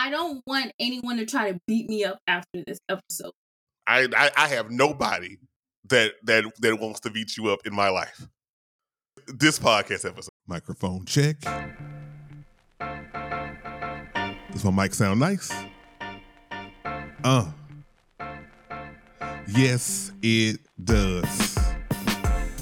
I don't want anyone to try to beat me up after this episode. I, I I have nobody that that that wants to beat you up in my life. This podcast episode. Microphone check. Does my mic sound nice? Uh. Yes, it does.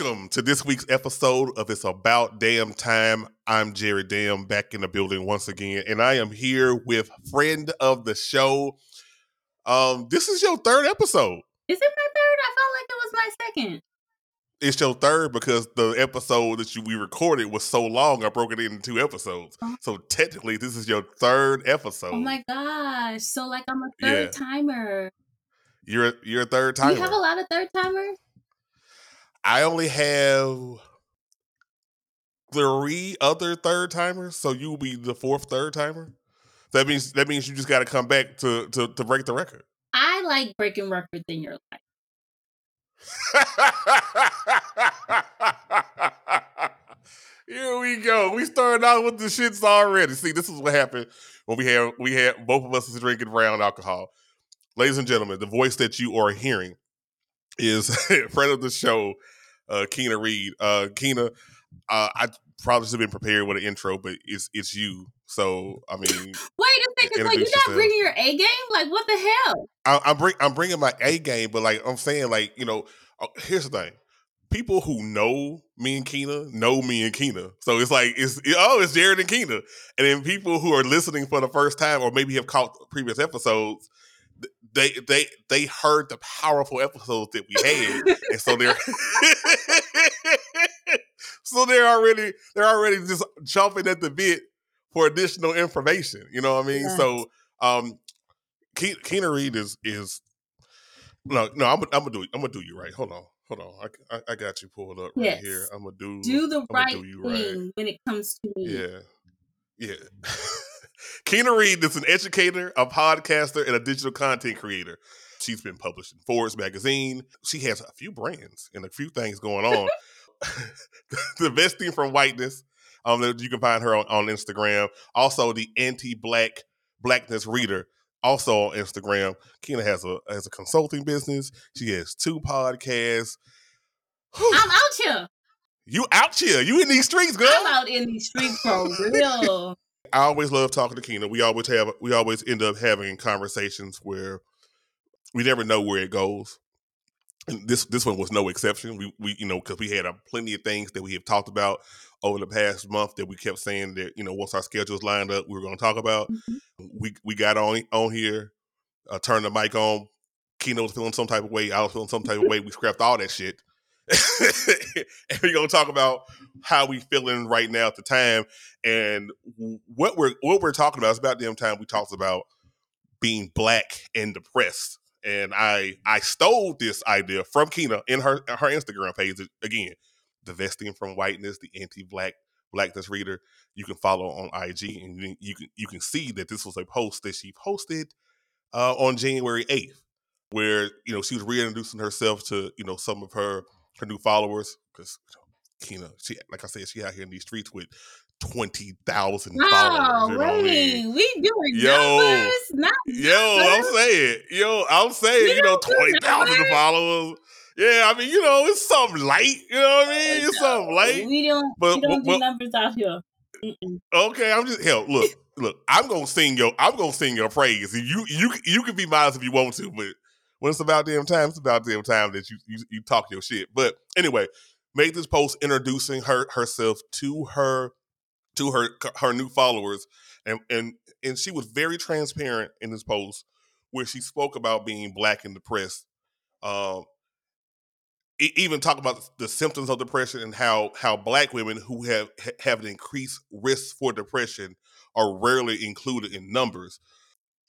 Welcome to this week's episode of It's About Damn Time. I'm Jerry Dam back in the building once again, and I am here with friend of the show. Um, this is your third episode. Is it my third? I felt like it was my second. It's your third because the episode that you we recorded was so long. I broke it into two episodes. Oh. So technically, this is your third episode. Oh my gosh. So like I'm a third Yeah. timer. You're a, you're a third Do timer. you have a lot of third timers? I only have three other third timers, so you will be the fourth third timer. That means that means you just got to come back to, to to break the record. I like breaking records in your life. Here we go. We started out with the shits already. See, this is what happened when we had we had both of us is drinking brown alcohol. Ladies and gentlemen, the voice that you are hearing is friend of the show, uh, Keena Reed. Uh, Keena, uh, I probably should have been prepared with an intro, but it's it's you. So I mean, Wait a second. like you're Introduce not bringing your A game? Like what the hell? I, I'm bring I'm bringing my A game, but like I'm saying, like you know, uh, here's the thing: people who know me and Keena know me and Keena, so it's like it's oh, it's Jared and Keena, and then people who are listening for the first time or maybe have caught previous episodes, they they they heard the powerful episodes that we had, and so they're so they're already they're already just jumping at the bit for additional information. You know what I mean? Yes. So um Ke- Keena Reed is is no no I'm, I'm gonna do I'm gonna do you right. Hold on, hold on. I, I, I got you pulled up right Yes. here. I'm gonna do Do the I'ma right do you thing right. when it comes to me. Yeah, yeah. Keena Reed is an educator, a podcaster, and a digital content creator. She's been published in Forbes magazine. She has a few brands and a few things going on. divesting from whiteness. Um, you can find her on, on Instagram. Also, the anti-black blackness reader, also on Instagram. Keena has a has a consulting business. She has two podcasts. Whew. I'm out here. you out here? You in these streets, girl? I'm out in these streets for real. I always love talking to Keena. We always have we always end up having conversations where we never know where it goes. And this this one was no exception. We we you know because we had uh, plenty of things that we have talked about over the past month that we kept saying that you know once our schedules lined up we were going to talk about. Mhm. We we got on on here, uh, turned the mic on. Keena was feeling some type of way. I was feeling some type of way. We scrapped all that shit. and we're gonna talk about how we feeling right now at the time and what we're what we're talking about It's about damn time we talked about being black and depressed. And I I stole this idea from Keena in her her Instagram page again, divesting from whiteness, the anti-black blackness reader. You can follow on IG and you- you can you can see that this was a post that she posted uh, on January eighth, where you know she was reintroducing herself to you know some of her her new followers because Keena, she like I said, she out here in these streets with twenty thousand Oh, followers. You know I mean? We doing Yo. numbers? Yo, I'm saying, yo, I'm saying, We you know, twenty thousand followers. Yeah, I mean, you know, it's something light. You know what I mean? Oh, it's something light. We don't. But- we don't but- do numbers out here. Mm-mm. Okay, I'm just hell. Look, look. I'm gonna sing your. I'm gonna sing your praise. You, you, you can be mine if you want to, but when it's about damn time, it's about damn time that you you, you talk your shit. But anyway, made this post introducing her herself to her to her her new followers, and and and she was very transparent in this post where she spoke about being black and depressed. Um, even talk about the symptoms of depression and how how black women who have have an increased risk for depression are rarely included in numbers.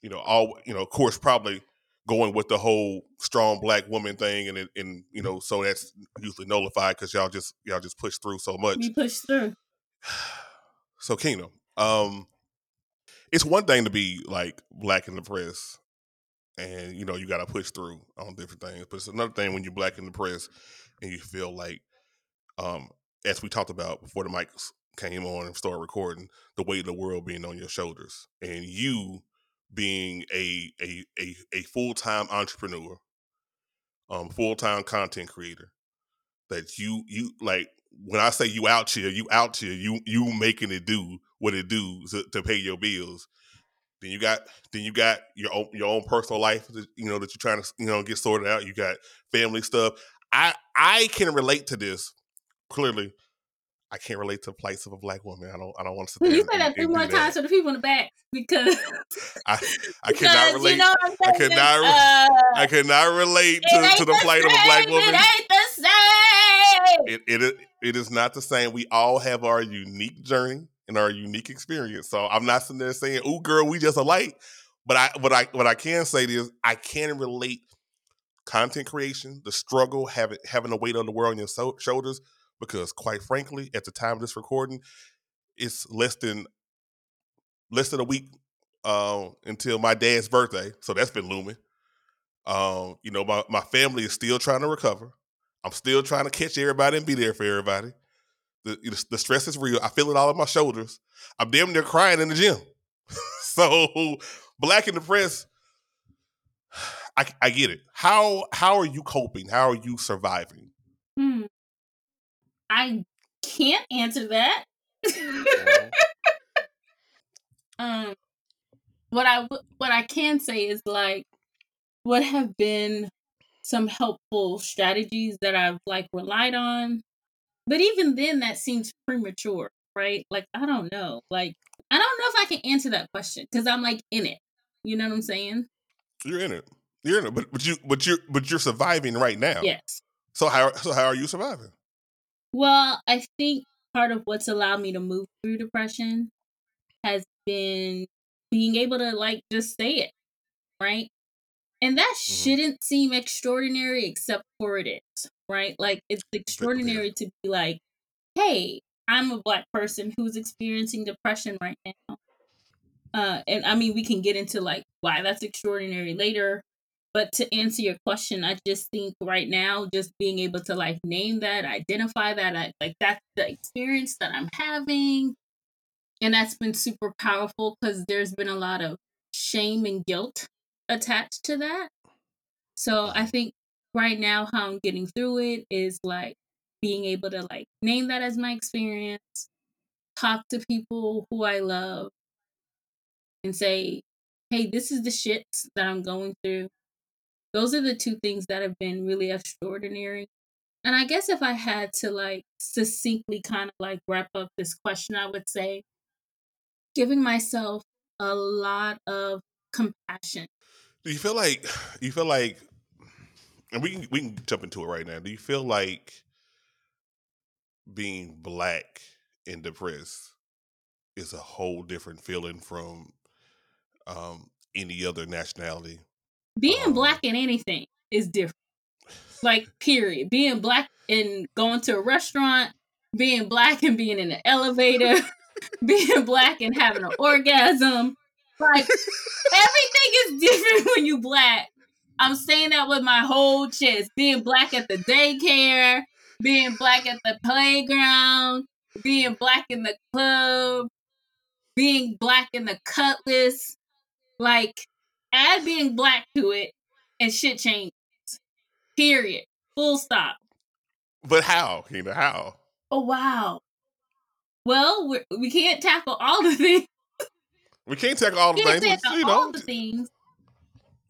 You know, all you know, of course, probably going with the whole strong black woman thing, and and you know, so that's usually nullified because y'all just y'all just push through so much. We push through. So Kingdom, um, it's one thing to be like black in the press, and you know you got to push through on different things. But it's another thing when you're black in the press and you feel like, um, as we talked about before the mics came on and started recording, the weight of the world being on your shoulders, and you being a a a, a full time entrepreneur, um, full time content creator, that you you like when I say you out here, you out here, you you making it do what it do to, to pay your bills. Then you got then you got your own your own personal life, that, you know that you're trying to you know get sorted out. You got family stuff. I I can relate to this clearly. I can't relate to the plights of a black woman. I don't I don't want to sit Well, you and- say that and three do more times for the people in the back because I I because, cannot relate. You know what I cannot Uh, I cannot relate to, to the plight of a black woman. It ain't the same. it, it is it is not the same. We all have our unique journey and our unique experience. So I'm not sitting there saying, "Ooh, girl, we just alike." But I what I what I can say is I can relate content creation, the struggle, having having the weight of the world on your so- shoulders. Because quite frankly, at the time of this recording, it's less than less than a week uh, until my dad's birthday. So that's been looming. Um, you know, my, my family is still trying to recover. I'm still trying to catch everybody and be there for everybody. The, the stress is real. I feel it all on my shoulders. I'm damn near crying in the gym. so, black in the press, I, I get it. How how are you coping? How are you surviving? Hmm. I can't answer that. um, what I what I can say is like, what have been some helpful strategies that I've like relied on, but even then, that seems premature, right? Like I don't know, like I don't know if I can answer that question because I'm like in it. You know what I'm saying? You're in it. You're in it. But but you but you're but you're surviving right now. Yes. So how so how are you surviving? Well, I think part of what's allowed me to move through depression has been being able to like just say it, right? And that Mhm. shouldn't seem extraordinary except for it is, right? Like it's extraordinary to be like, "Hey, I'm a black person who's experiencing depression right now." Uh and I mean, we can get into like why that's extraordinary later, but to answer your question, I just think right now, just being able to like name that, identify that, I, like that's the experience that I'm having. And that's been super powerful because there's been a lot of shame and guilt attached to that. So I think right now, how I'm getting through it is like being able to like name that as my experience, talk to people who I love, and say, hey, this is the shit that I'm going through those are the two things that have been really extraordinary. And I guess if I had to like succinctly kind of like wrap up this question, I would say giving myself a lot of compassion. Do you feel like you feel like and we can we can jump into it right now. Do you feel like being black and depressed is a whole different feeling from um any other nationality? Being Um, black in anything is different. Like, period. Being black and going to a restaurant, being black and being in an elevator, being black and having an orgasm. Like, everything is different when you black. I'm saying that with my whole chest. Being black at the daycare, being black at the playground, being black in the club, being black in the cutlass. Like, add being black to it and shit changes. Period. Full stop. But how? You know how? Oh, wow. Well, we're, we can't tackle all the things. We can't tackle all the We can't things. tackle you know, all the things.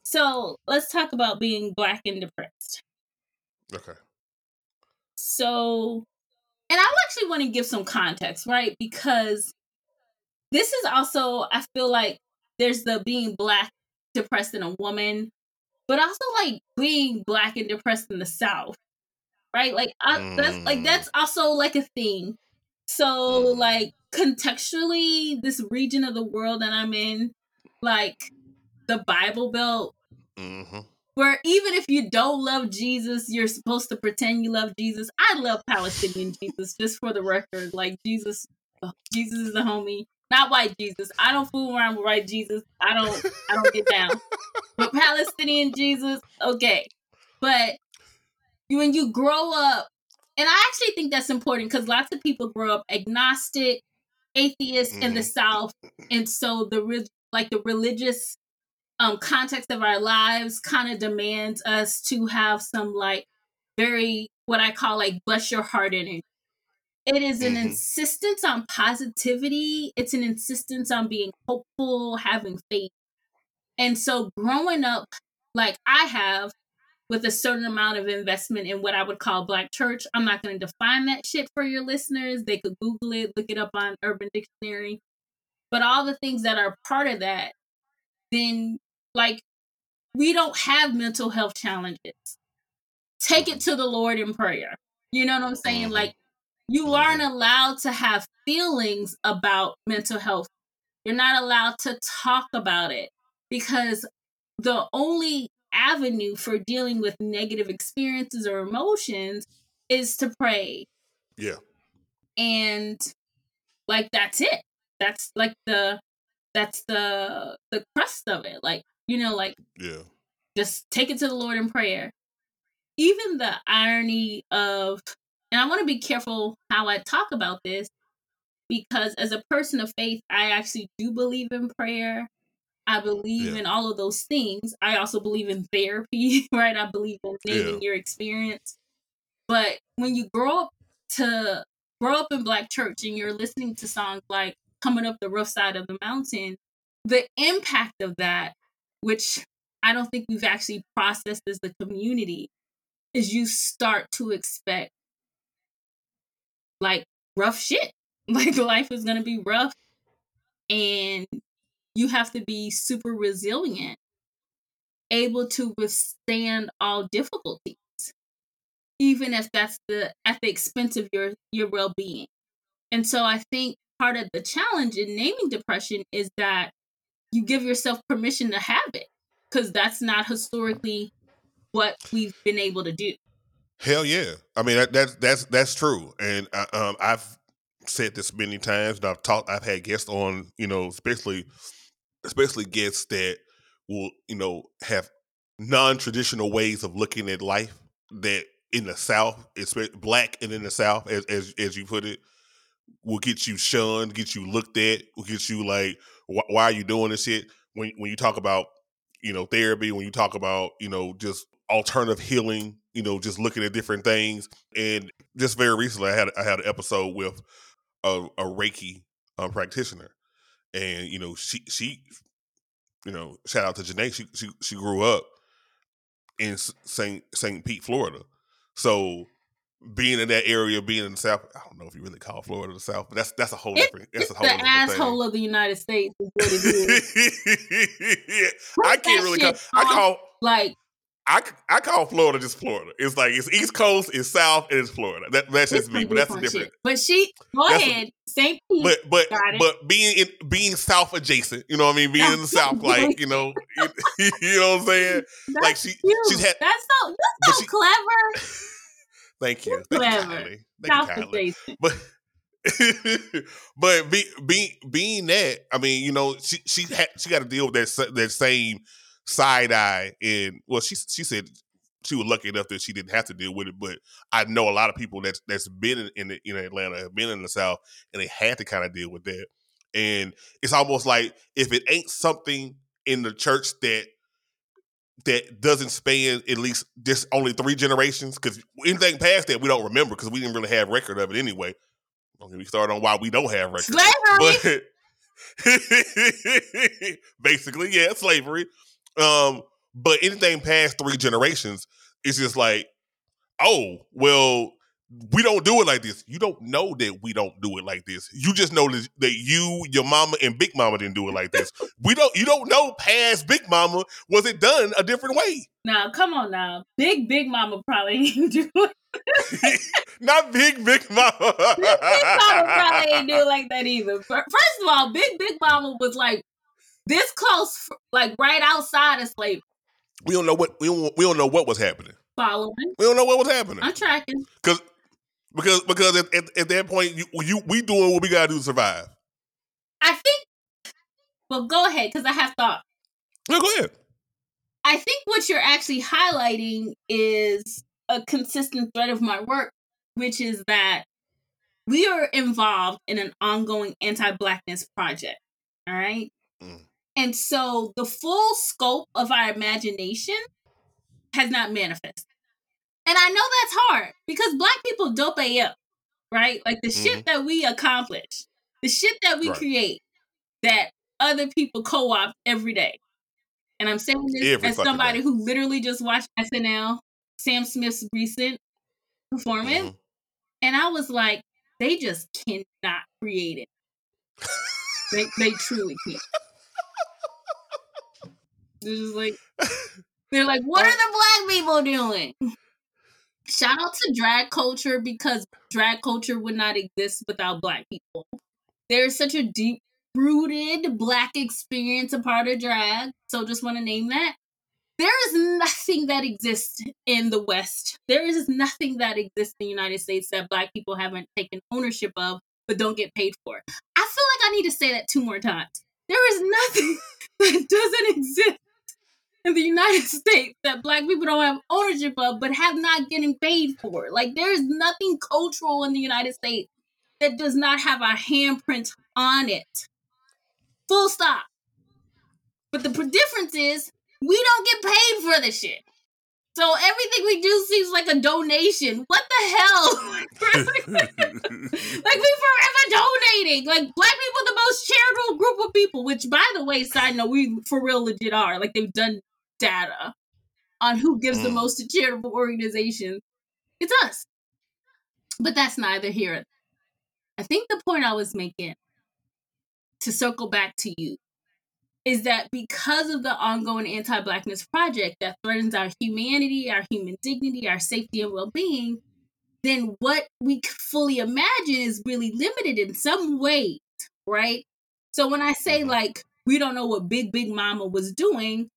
So let's talk about being black and depressed. okay. So, and I actually want to give some context, right? Because this is also, I feel like there's the being black, depressed in a woman, but also like being black and depressed in the South. right? Like I, that's like Mm. that's also like a thing. So Mm. like contextually, this region of the world that I'm in, like the Bible Belt, hmm where even if you don't love Jesus, you're supposed to pretend you love Jesus. I love Palestinian Jesus, just for the record. Like Jesus, Jesus is the homie, not white Jesus. I don't fool around with white Jesus. I don't. I don't get down. But Palestinian Jesus, okay. But you- when you grow up, and I actually think that's important because lots of people grow up agnostic, atheist in the Mhm. South, and so the like the religious um context of our lives kind of demands us to have some like very what I call like bless your heart energy. It is an Mhm. insistence on positivity. It's an insistence on being hopeful, having faith. And so growing up like I have with a certain amount of investment in what I would call black church, I'm not going to define that shit for your listeners. They could Google it, look it up on Urban Dictionary. But all the things that are part of that, then like we don't have mental health challenges. Take it to the Lord in prayer. You know what I'm saying? Mhm. Like you aren't allowed to have feelings about mental health. You're not allowed to talk about it because the only avenue for dealing with negative experiences or emotions is to pray. Yeah. And like that's it. That's like the that's the the crust of it. Like, you know, like Yeah. just take it to the Lord in prayer. Even the irony of, and I want to be careful how I talk about this because as a person of faith, I actually do believe in prayer. I believe Yeah. in all of those things. I also believe in therapy, right? I believe in naming Yeah. your experience. But when you grow up to grow up in black church and you're listening to songs like coming up the rough side of the mountain, the impact of that, which I don't think we've actually processed as the community, is you start to expect like rough shit. Like life is gonna be rough and you have to be super resilient, able to withstand all difficulties, even if that's the at the expense of your your well being. And so I think part of the challenge in naming depression is that you give yourself permission to have it because that's not historically what we've been able to do. Hell yeah. I mean that, that's that's that's true, and I, um, I've said this many times. And I've talked. I've had guests on, you know, especially especially guests that will, you know, have non-traditional ways of looking at life. That in the South, especially black and in the South, as as as you put it, will get you shunned, get you looked at, will get you like, wh- why are you doing this shit? When when you talk about, you know, therapy, when you talk about, you know, just alternative healing, you know, just looking at different things. And just very recently, I had I had an episode with a, a Reiki um, practitioner, and you know, she she, you know, shout out to Janae. She she she grew up in Saint Saint Pete, Florida, so. Being in that area, being in the South, I don't know if you really call Florida the South, but that's that's a whole It- different. That's It's a whole the different asshole of the United States is what it is. yeah, I can't really call. I call like I, I call Florida just Florida. It's like it's East Coast, it's South, and it's Florida. That, that's just me, but that's a different. But she go That's a- ahead, St. But but but being in being South adjacent, you know what I mean? Being in the South, like you know, you, know what I'm saying? That's Like she cute. she's had. That's so you're so she- clever. Thank you, thank you clever. kindly, thank South kindly. adjacent. But but be, be, being that, I mean, you know, she she had she got to deal with that that same side eye, and well, she she said she was lucky enough that she didn't have to deal with it. But I know a lot of people that's that's been in in, the, in Atlanta have been in the South, and they had to kind of deal with that. And it's almost like if it ain't something in the church that that doesn't span at least just only three generations, because anything past that we don't remember because we didn't really have record of it anyway. Get me started on why we don't have record. Slavery. But basically, yeah, slavery. Um, but anything past three generations, it's just like, oh, well, we don't do it like this. You don't know that we don't do it like this. You just know that, that you, your mama, and Big Mama didn't do it like this. we don't. You don't know past Big Mama was it done a different way. Now, come on now. Big Big Mama probably ain't do it. Not Big Big Mama. Big Big Mama probably ain't do it like that either. First of all, Big Big Mama was like this close, like right outside of slavery. we don't know what we don't, we don't know what was happening. Following, We don't know what was happening I'm tracking. because because because at, at, at that point you, you we doing what we gotta do to survive. I think. Well, go ahead because I have thought. Yeah, go ahead. I think what you're actually highlighting is a consistent thread of my work, which is that we are involved in an ongoing anti Blackness project. All right. Mm. And so the full scope of our imagination has not manifested. And I know that's hard because Black people dope up, right? Like the shit that we accomplish, the shit that we Right. create that other people co opt every day. And I'm saying this Every as somebody day. who literally just watched SNL, Sam Smith's recent performance, Mhm. and I was like, they just cannot create it. they they truly can't. They're just like they're like, what are the black people doing? Shout out to drag culture because drag culture would not exist without black people. There's such a deep rooted black experience a part of drag. So just want to name that. There is nothing that exists in the West. There is nothing that exists in the United States that black people haven't taken ownership of but don't get paid for. I feel like I need to say that two more times. There is nothing that doesn't exist in the United States that black people don't have ownership of but have not getting paid for. Like there is nothing cultural in the United States that does not have our handprint on it. Full stop. But the difference is we don't get paid for the shit. So everything we do seems like a donation. What the hell? like we forever donating. Like black people, the most charitable group of people. Which, by the way, side note, we for real legit are. Like they've done data on who gives the Mm. most to charitable organizations. It's us. But that's neither here. I think the point I was making to circle back to you is that because of the ongoing anti-blackness project that threatens our humanity, our human dignity, our safety and well-being, then what we fully imagine is really limited in some ways, right? So when I say Mhm. like we don't know what Big Big Mama was doing,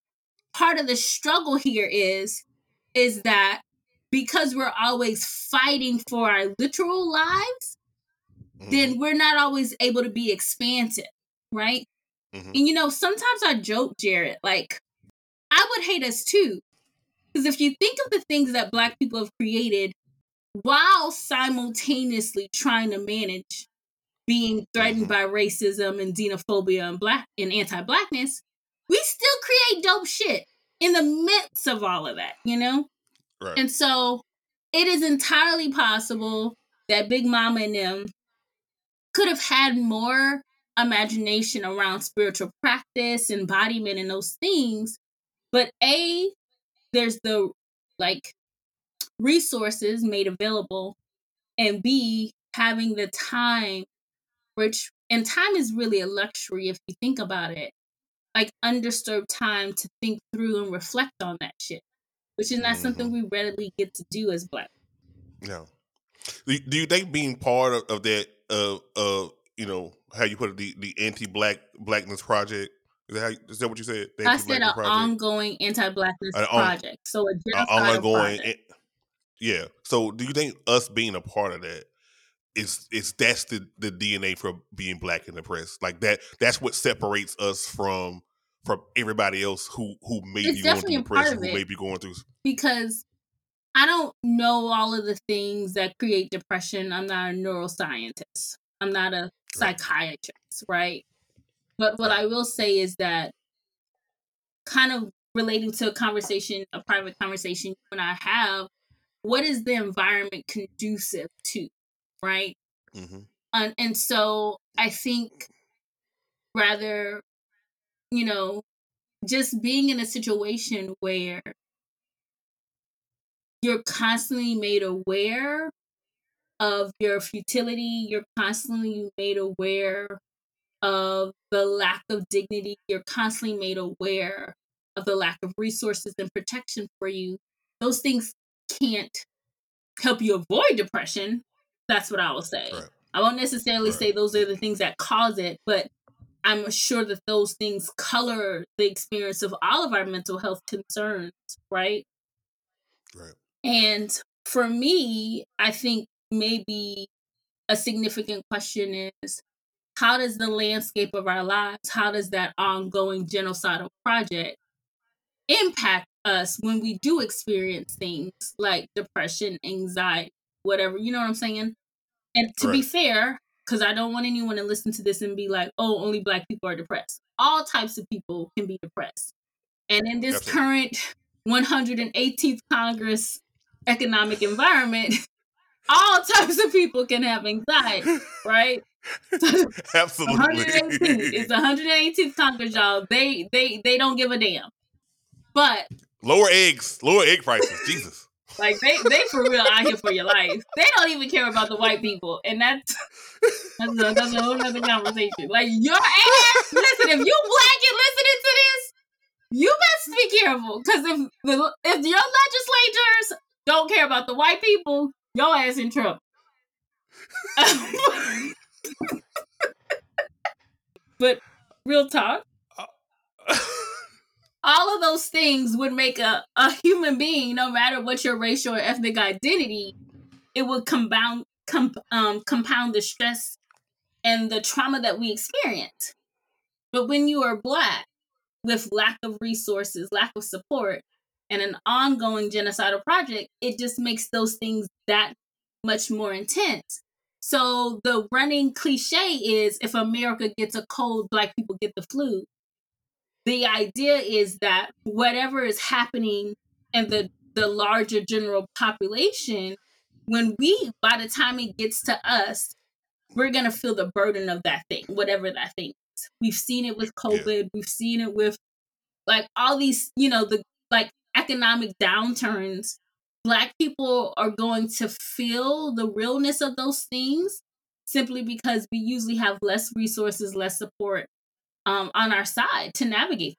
part of the struggle here is is that because we're always fighting for our literal lives, Mhm. then we're not always able to be expansive, right? Mhm. And you know, sometimes I joke, Jared, like, I would hate us too. Because if you think of the things that Black people have created while simultaneously trying to manage being threatened Mhm. by racism and xenophobia and black and anti-blackness, we still create dope shit in the midst of all of that, you know? Right. And so it is entirely possible that Big Mama and them could have had more imagination around spiritual practice, embodiment, and those things. But A, there's the like resources made available, and B, having the time, which and time is really a luxury if you think about it. Like undisturbed time to think through and reflect on that shit, which is not something we readily get to do as black. No. Do do you think being part of, of that, uh, uh, you know, how you put it, the, the anti-black blackness project? Is that, how, is that what you said? The I said an project? ongoing anti-blackness An on- project. So a ongoing. project. Yeah. So, do you think us being a part of that is is that's the the DNA for being black and press? Like that. That's what separates us from from everybody else who who may It's be going through a the part press, of who may be going through. because I don't know all of the things that create depression. I'm not a neuroscientist. I'm not a psychiatrist, right? But what I will say is that kind of relating to a conversation, a private conversation you and I have, what is the environment conducive to, right? hmm and, and so I think rather, you know, just being in a situation where you're constantly made aware of your futility. You're constantly made aware of the lack of dignity. You're constantly made aware of the lack of resources and protection for you. Those things can't help you avoid depression. That's what I will say. Right. I won't necessarily Right. say those are the things that cause it, but I'm sure that those things color the experience of all of our mental health concerns, right? Right. And for me, I think maybe a significant question is how does the landscape of our lives, how does that ongoing genocidal project impact us when we do experience things like depression, anxiety, whatever, you know what I'm saying? And to be fair, because I don't want anyone to listen to this and be like, oh, only black people are depressed. All types of people can be depressed. And in this Absolutely. current 118th Congress economic environment, all types of people can have anxiety, right? Absolutely. 118th. It's the 118th Congress, y'all. They they they don't give a damn. But lower eggs, lower egg prices. Jesus. Like they they for real out here for your life. They don't even care about the white people, and that's that's a, that's a whole other conversation. Like your ass, listen. If you black and listening to this, you best be careful because if the if your legislators don't care about the white people, your ass in trouble. but real talk, uh, all of those things would make a, a human being, no matter what your racial or ethnic identity, it would compound com, um, compound the stress and the trauma that we experience. But when you are black, with lack of resources, lack of support, and an ongoing genocidal project, it just makes those things that much more intense. So the running cliche is if America gets a cold, black people get the flu the idea is that whatever is happening in the the larger general population when we by the time it gets to us we're going to feel the burden of that thing whatever that thing is. We've seen it with covid we've seen it with like all these you know the like economic downturns. Black people are going to feel the realness of those things simply because we usually have less resources less support um, on our side to navigate.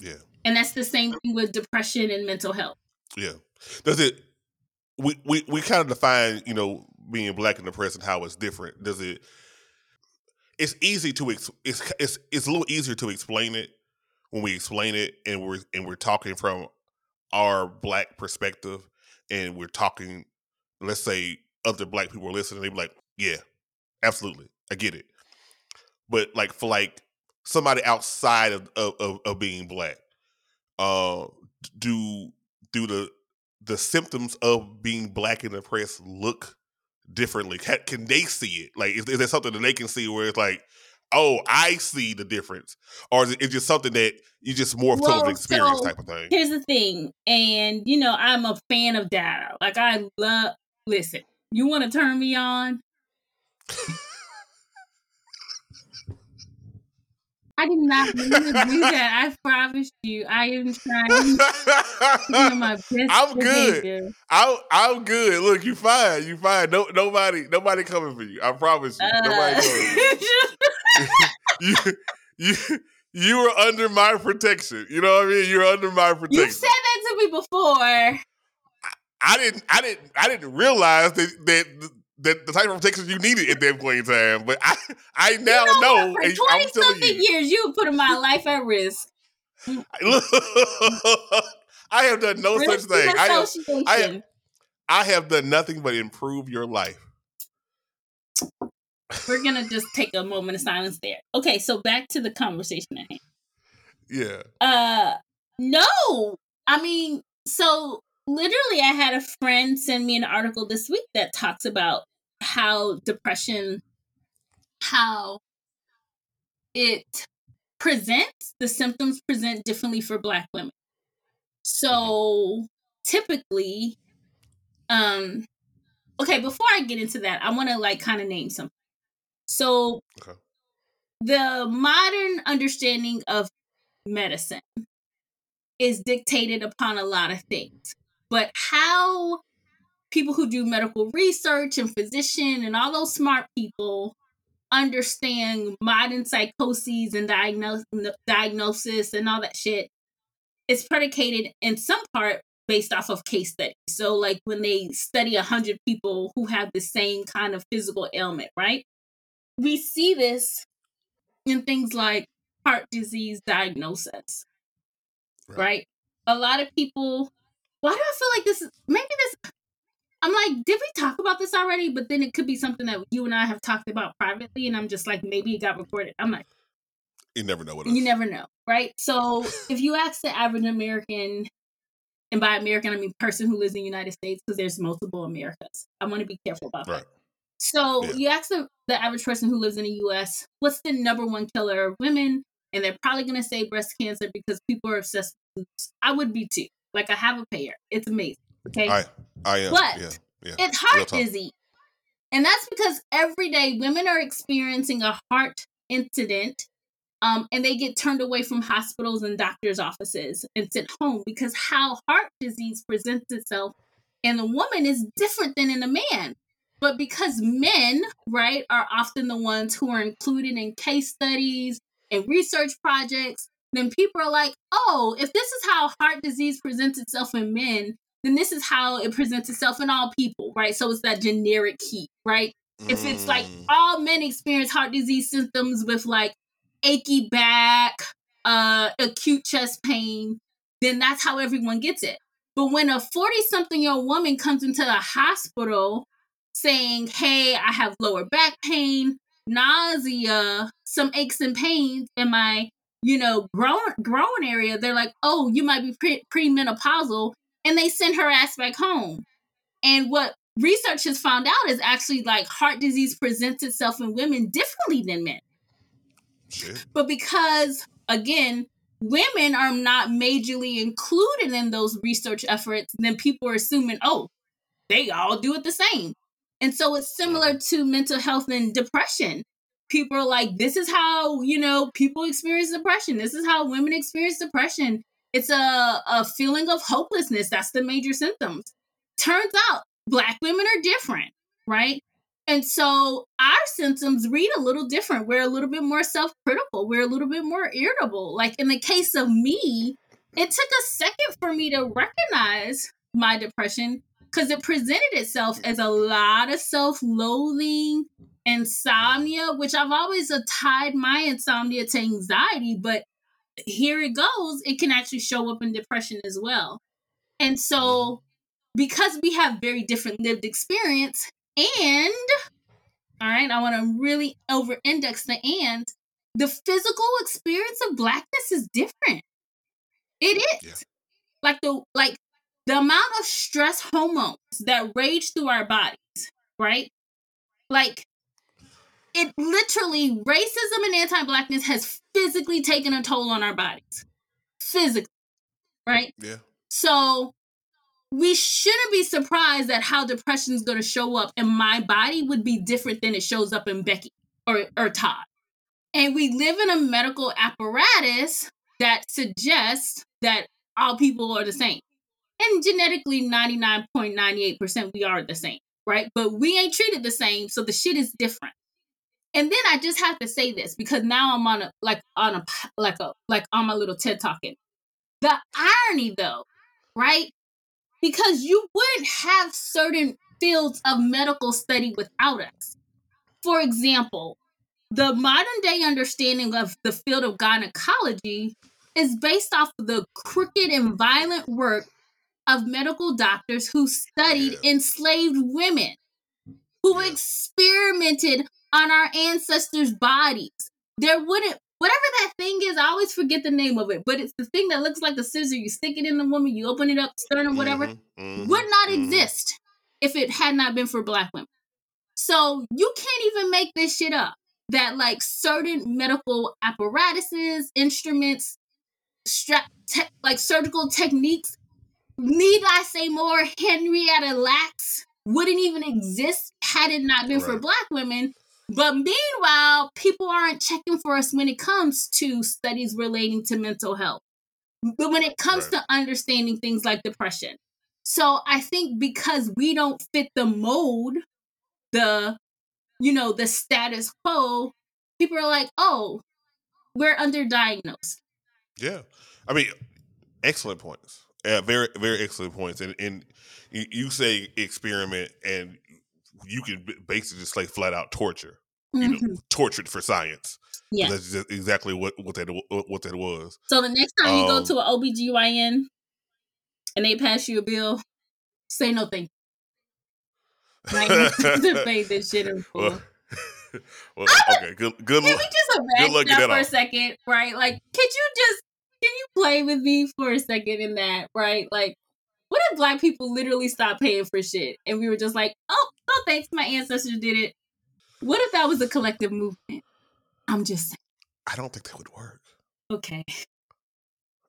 Yeah. And that's the same thing with depression and mental health. Yeah. Does it we, we we kind of define, you know, being black and depressed and how it's different. Does it it's easy to ex, it's it's it's a little easier to explain it when we explain it and we're and we're talking from our black perspective and we're talking let's say other black people are listening they be like, "Yeah, absolutely. I get it." But like for like somebody outside of of, of, of being black, uh do do the the symptoms of being black and oppressed look differently? Can, can they see it? Like, is, is there something that they can see where it's like, oh, I see the difference, or is it just something that you just more of Well, an experience so type of thing? Here's the thing, and you know, I'm a fan of data. Like I love listen, you want to turn me on? I did not mean to do that. I promise you. I am trying to do my best. I'm good. I'm I'm good. Look, you fine. You fine. No, nobody nobody coming for you. I promise you. Nobody Uh, coming. you you you are under my protection. You know what I mean? You're under my protection. You've said that to me before. I didn't I didn't I didn't realize that that that the type of protection you needed at that point in time. But I I now you know, know, for twenty something you. years, you put my life at risk. I have done no such thing. I have. I have- I have done nothing but improve your life. We're gonna just take a moment of silence there. Okay, so back to the conversation at hand. Yeah. Uh, no, I mean, so literally, I had a friend send me an article this week that talks about how depression, how it presents, the symptoms present differently for Black women. So typically, um, okay, before I get into that, I want to like kind of name something. So, Okay. the modern understanding of medicine is dictated upon a lot of things. But how people who do medical research and physician and all those smart people understand modern psychoses and diagnose, diagnosis and all that shit it's predicated in some part based off of case studies. So, like when they study 100 people who have the same kind of physical ailment, right? We see this in things like heart disease diagnosis, right? right? A lot of people, why do I feel like this is maybe this? I'm like, did we talk about this already? But then it could be something that you and I have talked about privately, and I'm just like, maybe it got recorded. I'm like, you never know what. You never know, right? So if you ask the average American, and by American I mean person who lives in the United States, because there's multiple Americas. I want to be careful about right. that. So yeah. you ask the, the average person who lives in the U.S. what's the number one killer of women, and they're probably going to say breast cancer because people are obsessed with boobs. I would be too. Like I have a pair. It's amazing. Okay. I I am. But yeah, yeah. it's heart disease. And that's because every day women are experiencing a heart incident um, and they get turned away from hospitals and doctors' offices and sent home because how heart disease presents itself in a woman is different than in a man. But because men, right, are often the ones who are included in case studies and research projects, then people are like, oh, if this is how heart disease presents itself in men, then this is how it presents itself in all people, right? So it's that generic heat, right? Mm. If it's like mm. all men experience heart disease symptoms with like achy back, uh, acute chest pain, then that's how everyone gets it. But when a 40 something year old woman comes into the hospital saying, Hey, I have lower back pain, nausea, some aches and pains in my, you know, groin, groin area, they're like, Oh, you might be pre- premenopausal. And they send her ass back home. And what research has found out is actually like heart disease presents itself in women differently than men. But because, again, women are not majorly included in those research efforts, then people are assuming, oh, they all do it the same. And so it's similar mm-hmm. to mental health and depression. People are like, this is how, you know, people experience depression. This is how women experience depression. It's a, a feeling of hopelessness. That's the major symptoms. Turns out black women are different, right? And so our symptoms read a little different. We're a little bit more self critical. We're a little bit more irritable. Like in the case of me, it took a second for me to recognize my depression because it presented itself as a lot of self loathing, insomnia, which I've always uh, tied my insomnia to anxiety. But here it goes, it can actually show up in depression as well. And so, because we have very different lived experience, and, all right, I want to really over index the and. The physical experience of blackness is different. It is. Yeah. Like the like the amount of stress hormones that rage through our bodies, right? Like it literally racism and anti-blackness has physically taken a toll on our bodies. Physically. Right? Yeah. So we shouldn't be surprised at how depression is going to show up and my body would be different than it shows up in becky or, or todd and we live in a medical apparatus that suggests that all people are the same and genetically 99.98% we are the same right but we ain't treated the same so the shit is different and then i just have to say this because now i'm on a like on a like a like on my little ted talking the irony though right because you wouldn't have certain fields of medical study without us. For example, the modern day understanding of the field of gynecology is based off of the crooked and violent work of medical doctors who studied yeah. enslaved women, who yeah. experimented on our ancestors' bodies. There wouldn't whatever that thing is, I always forget the name of it, but it's the thing that looks like a scissor. You stick it in the woman, you open it up, sternum, whatever, mm-hmm, mm-hmm, would not mm-hmm. exist if it had not been for black women. So you can't even make this shit up. That like certain medical apparatuses, instruments, strap, te- like surgical techniques. Need I say more? Henrietta Lacks wouldn't even exist had it not been right. for black women but meanwhile, people aren't checking for us when it comes to studies relating to mental health. But when it comes right. to understanding things like depression. So I think because we don't fit the mold, the you know, the status quo, people are like, "Oh, we're underdiagnosed." Yeah, I mean, excellent points. Yeah, very very excellent points. And and you, you say experiment, and you can basically just like flat out torture. You know, Mhm. tortured for science. Yeah. That's just exactly what what that what that was. So the next time you go Um, to an OBGYN and they pass you a bill, say no thank you. Like, pay this shit in full. well, well, okay, good good. Can lu- we just imagine luck that for a second, right? Like, could you just can you play with me for a second in that, right? Like, what if black people literally stopped paying for shit and we were just like, oh, no thanks, my ancestors did it. What if that was a collective movement? I'm just saying, I don't think that would work. okay.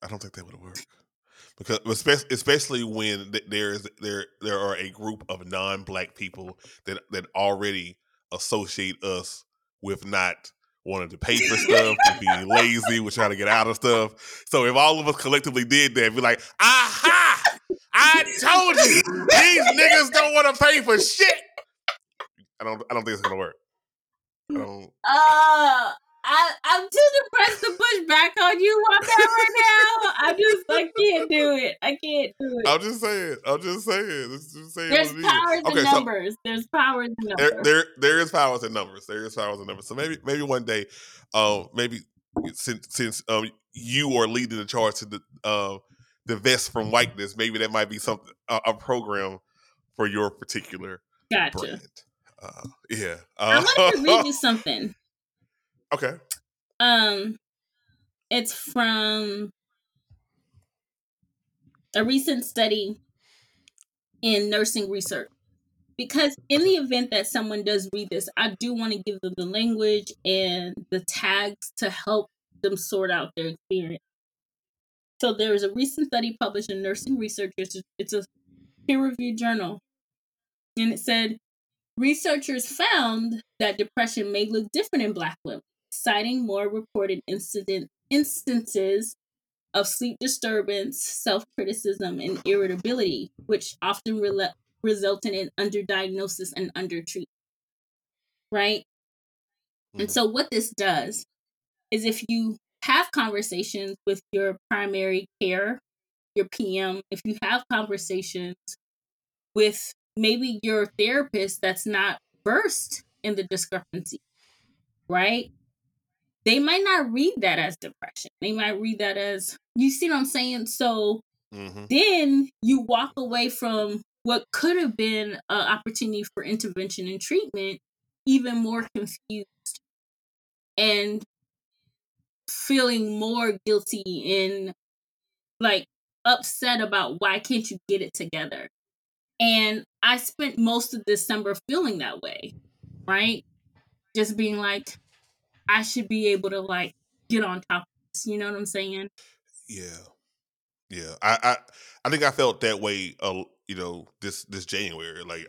I don't think that would work because especially, when there's there there are a group of non-black people that that already associate us with not wanting to pay for stuff, with being lazy, with trying to get out of stuff. So if all of us collectively did that, be like, aha! I told you these niggas don't want to pay for shit. I don't. I don't think it's gonna work. I don't. Uh I I'm too depressed to push back on you on that right now. I just I can't do it. I can't do it. I'm just saying. I'm just saying. Just saying There's is. powers Okay, in so- numbers. There's powers in numbers. there, there there is powers in numbers. There is powers in numbers. So maybe maybe one day, um, maybe since since um you are leading the charge to the uh divest from whiteness, maybe that might be something a, a program for your particular gotcha. brand. Uh, yeah. I Uh, wanted to read you something. okay. Um, it's from a recent study in nursing research. Because in the event that someone does read this, I do want to give them the language and the tags to help them sort out their experience. So there is a recent study published in Nursing Research. It's a, it's a peer-reviewed journal, and it said researchers found that depression may look different in Black women citing more reported incident instances of sleep disturbance, self-criticism, and irritability, which often rela resulted in underdiagnosis and undertreatment. Right? And Mhm. so what this does is if you have conversations with your primary care, your PM, if you have conversations with maybe your therapist that's not versed in the discrepancy, right? They might not read that as depression. They might read that as, you see what I'm saying? So hmm then you walk away from what could have been an opportunity for intervention and treatment even more confused and feeling more guilty and like upset about why can't you get it together and i spent most of december feeling that way right just being like i should be able to like get on top of this you know what i'm saying Yeah. Yeah. I, I I think I felt that way uh, you know, this this January. Like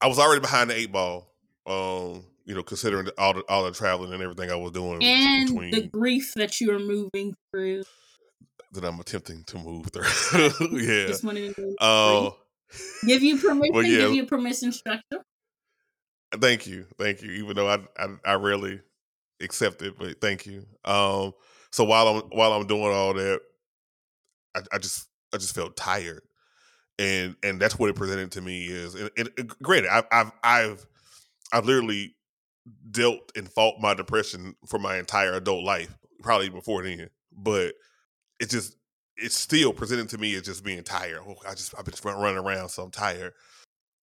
I was already behind the eight ball. Um, you know, considering all the all the traveling and everything I was doing and between the grief that you are moving through that I'm attempting to move through. yeah. just wanted to Uh give you permission well, yeah. give you permission structure thank you. Thank you. Even though I I, I rarely accept it, but thank you. Um so while I'm while I'm doing all that, I, I just I just felt tired. And and that's what it presented to me is and, and uh, granted, I've I've I've I've literally dealt and fought my depression for my entire adult life, probably before then. But it just it's still presented to me as just being tired. Oh, I just I've been running around, so I'm tired.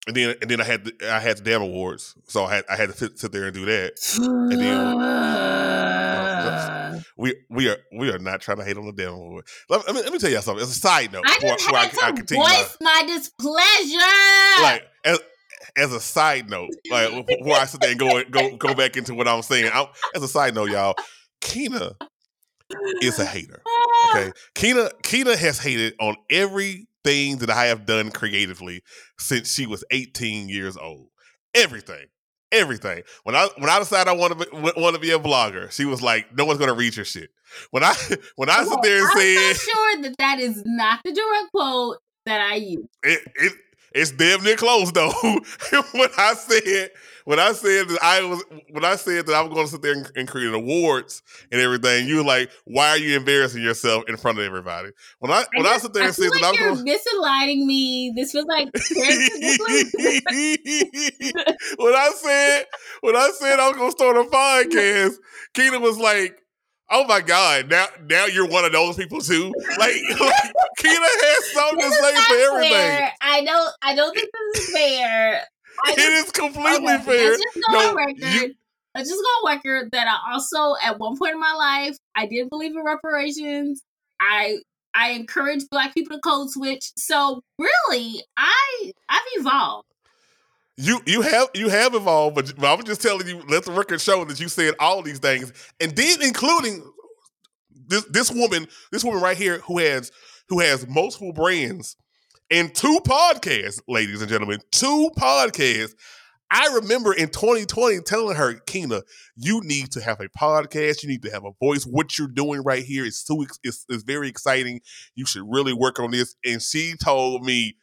And then and then I had the, I had the damn awards, so I had I had to sit, sit there and do that. then- We we are we are not trying to hate on the damn award. Let, let me, let me tell you something. As a side note, I before- just before had I, I to continue my- voice my displeasure. like as, as a side note, like before I sit there and go go go back into what I'm saying. i as a side note, y'all, Keena is a hater. Ah. Okay, Kina Kina has hated on everything that I have done creatively since she was 18 years old. Everything. Everything. When I when I decided I want to want to be a blogger, she was like, "No one's gonna read your shit." When I when I sit oh, there and I'm said, not sure that that is not the direct quote. that I use. It, it it's damn near close though. when I said when I said that I was when I said that I was going to sit there and, and, create awards and everything, you were like, "Why are you embarrassing yourself in front of everybody?" When I when I, I sit there and said like that you're I'm going, misaligning me. This feels like when I said when I said I was going to start a podcast, Keena was like Oh my God! Now, now you're one of those people too. Like, like Keena has something to say for everything. Fair. I don't. I don't think this is fair. I it just, is completely okay, fair. Let's just go no, on record. You, let's just go on record that I also, at one point in my life, I did believe in reparations. I I encourage Black people to code switch. So really, I I've evolved. You you have you have evolved, but, but I'm just telling you, let the record show that you said all these things, and then including this this woman, this woman right here who has who has multiple brands and two podcasts, ladies and gentlemen, two podcasts. I remember in 2020 telling her, Kina, you need to have a podcast. You need to have a voice. What you're doing right here is so it's, it's very exciting. You should really work on this. And she told me,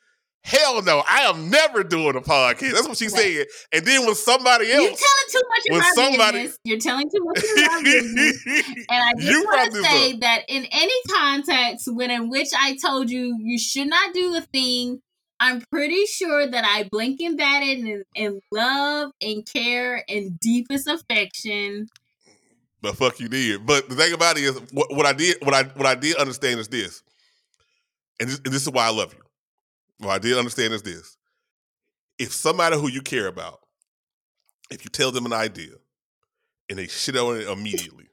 Hell no, I am never doing a podcast. That's what she said. And then when somebody else, you're telling too much my somebody, business. You're telling too much my business. And I just want to say up. that in any context, when in which I told you you should not do a thing, I'm pretty sure that I blink and batted in, in love and care and deepest affection. But fuck you did. But the thing about it is, what, what I did, what I what I did understand is this, and this, and this is why I love you what I did understand is this. If somebody who you care about, if you tell them an idea and they shit on it immediately,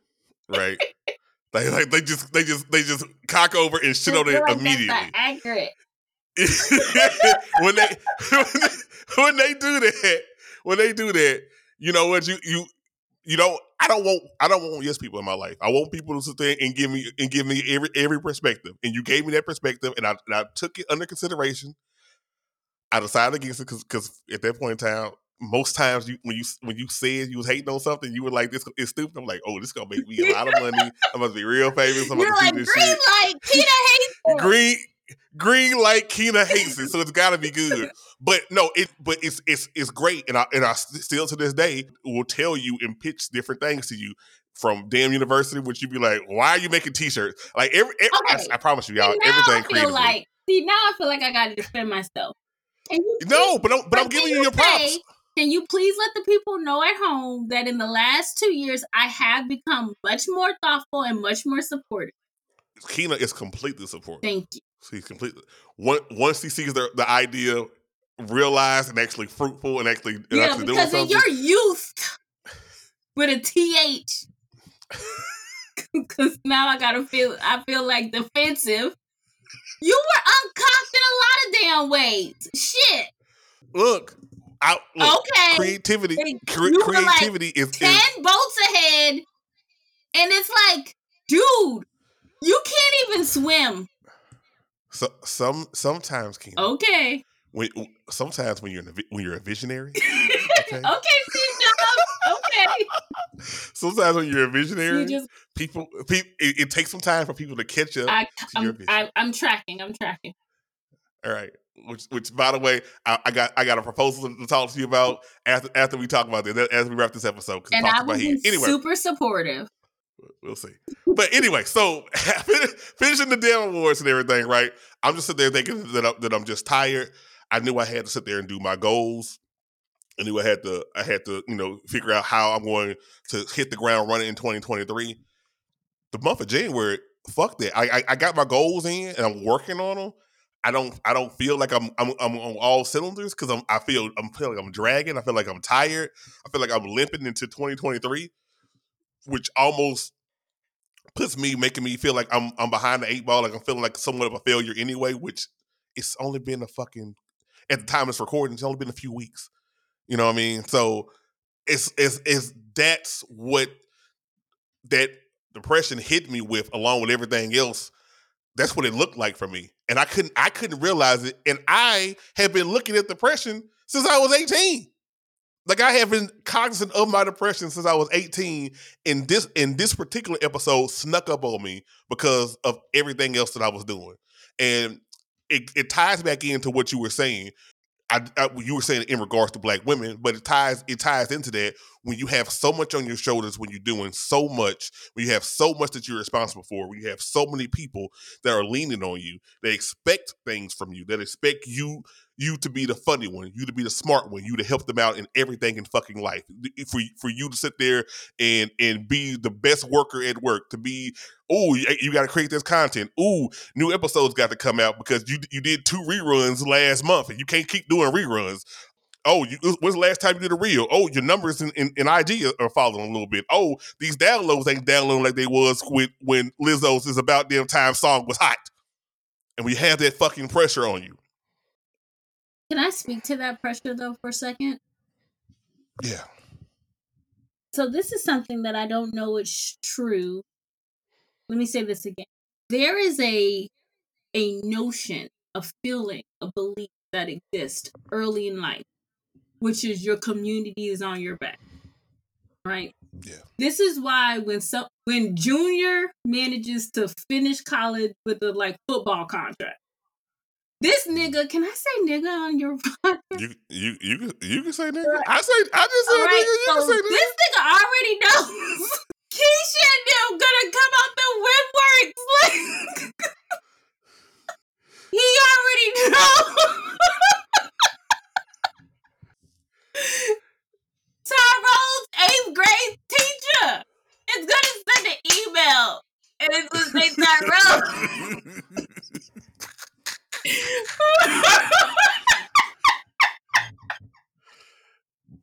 right? like, like they just they just they just cock over and shit on it like immediately. accurate. when they when they do that, when they do that, you know what you you you don't I don't want I don't want yes people in my life. I want people to sit there and give me and give me every every perspective. And you gave me that perspective, and I, and I took it under consideration. I decided against it because because at that point in time, most times you when you when you said you was hating on something, you were like, "This is stupid." I'm like, "Oh, this is gonna make me a lot of money. I'm gonna be real famous. I'm You're like, green shit. light, Keena hates green green light, Keena hates it, so it's got to be good." But no, it but it's it's it's great, and I and I still to this day will tell you and pitch different things to you from damn university, which you'd be like, why are you making t-shirts? Like every, every okay. I, I, promise you, y'all, everything. I feel like see now I feel like I got to defend myself. no, but I'm, but I'm giving you your props. Can you please let the people know at home that in the last two years I have become much more thoughtful and much more supportive? Keena is completely supportive. Thank you. He's completely once he sees the the idea realized and actually fruitful and actually and yeah, actually because doing in your youth with a th. Because now I gotta feel I feel like defensive. You were uncocked in a lot of damn ways. Shit. Look, I, look okay. Creativity, cre- creativity like is ten is, boats ahead, and it's like, dude, you can't even swim. So some sometimes can. Okay when sometimes when you're a, when you're a visionary. Okay, okay Steve Okay. Sometimes when you're a visionary, you just, people, people it, it, takes some time for people to catch up. I, am I, am tracking. I'm tracking. All right. Which, which, by the way, I, I, got I got a proposal to talk to you about after after we talk about this as we wrap this episode. And I be anyway, super supportive. We'll see. But anyway, so finishing the damn awards and everything, right? I'm just sitting there thinking that, I, that I'm just tired. I knew I had to sit there and do my goals. I knew I had to I had to, you know, figure out how I'm going to hit the ground running in 2023. The month of January, fuck that. I I, I got my goals in and I'm working on them. I don't I don't feel like I'm I'm, I'm on all cylinders because I'm I feel I'm feeling like I'm dragging. I feel like I'm tired. I feel like I'm limping into 2023, which almost puts me making me feel like I'm I'm behind the eight ball. Like I'm feeling like somewhat of a failure anyway. Which it's only been a fucking at the time it's recording, it's only been a few weeks. You know what I mean? So it's it's it's that's what that depression hit me with, along with everything else. That's what it looked like for me, and I couldn't I couldn't realize it. And I have been looking at depression since I was eighteen. Like I have been cognizant of my depression since I was 18. And this in this particular episode snuck up on me because of everything else that I was doing. And it, it ties back into what you were saying. I, I, you were saying in regards to black women, but it ties it ties into that when you have so much on your shoulders, when you're doing so much, when you have so much that you're responsible for, when you have so many people that are leaning on you, they expect things from you, that expect you you to be the funny one, you to be the smart one, you to help them out in everything in fucking life. For for you to sit there and and be the best worker at work, to be oh you, got to create this content. Ooh, new episodes got to come out because you you did two reruns last month and you can't keep doing reruns. Oh, you, when's the last time you did a reel? Oh, your numbers in, in, IG are falling a little bit. Oh, these downloads ain't downloading like they was with, when Lizzo's "Is About Damn Time" song was hot, and we have that fucking pressure on you. Can I speak to that pressure though for a second? Yeah. So this is something that I don't know is true. Let me say this again. There is a a notion, a feeling, a belief that exists early in life, which is your community is on your back. Right? Yeah. This is why when some when junior manages to finish college with a like football contract, this nigga, can I say nigga on your podcast? You you you can you can say nigga. I say I just said right, nigga. You so can say nigga. this nigga already knows Keisha and them gonna come out the woodworks. Like, he already knows. Tyrone's eighth grade teacher is gonna send an email, and it's gonna say Tyrone.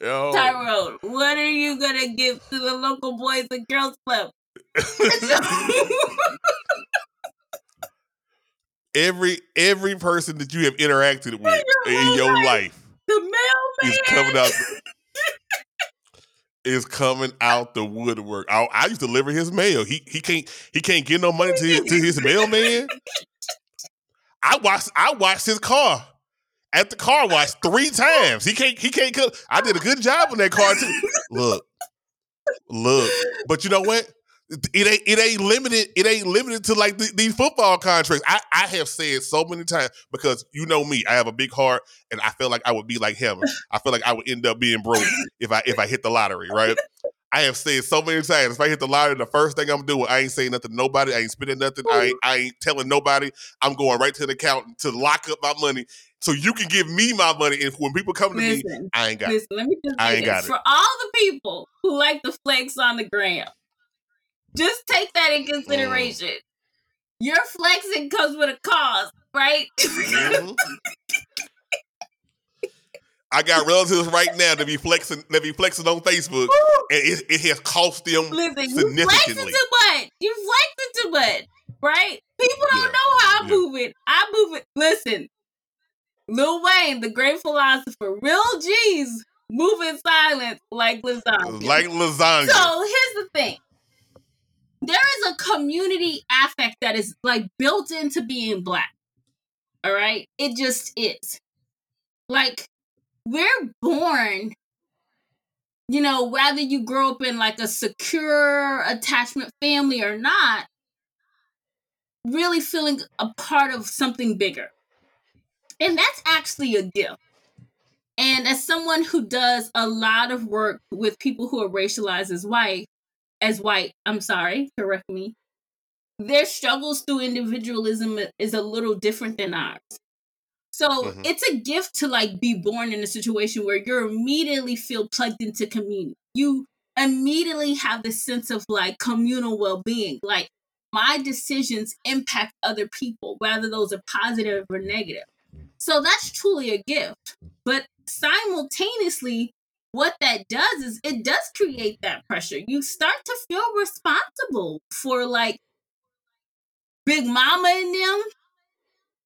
Yo. Tyrone, what are you gonna give to the local boys and girls club? every every person that you have interacted with your in your life. life the mailman is coming out is coming out the woodwork. I, I used to deliver his mail. He he can't he can't get no money to his, to his mailman. I watched I watched his car at the car wash three times. He can't he can't cook. I did a good job on that car too. Look, look, but you know what? It ain't it ain't limited. It ain't limited to like the, these football contracts. I, I have said so many times because you know me. I have a big heart, and I feel like I would be like him. I feel like I would end up being broke if I if I hit the lottery. Right? I have said so many times, if I hit the lottery, the first thing I'm doing, I ain't saying nothing to nobody. I ain't spending nothing. I ain't, I ain't telling nobody. I'm going right to the accountant to lock up my money so you can give me my money. And when people come to me, I ain't got it. listen, let me just I ain't got it. For all the people who like the flex on the gram, just take that in consideration. Mm. Your flexing comes with a cost, right? Mhm. I got relatives right now that be flexing that be flexing on Facebook, and it, it has cost them Listen, you flexing too much. You flexing too much, right? People don't Yeah, know how I yeah. move it. I move it. Listen, Lil Wayne, the great philosopher, real G's move in silence like lasagna. like lasagna. So here's the thing. There is a community affect that is like built into being black. All right? It just is. Like we're born you know, whether you grow up in like a secure attachment family or not, really feeling a part of something bigger. And that's actually a gift. And as someone who does a lot of work with people who are racialized as white, as white, I'm sorry, correct me, their struggles through individualism is a little different than ours. So Mhm. it's a gift to like be born in a situation where you immediately feel plugged into community. You immediately have this sense of like communal well-being. Like my decisions impact other people, whether those are positive or negative. So that's truly a gift. But simultaneously, what that does is it does create that pressure. You start to feel responsible for like Big Mama in them,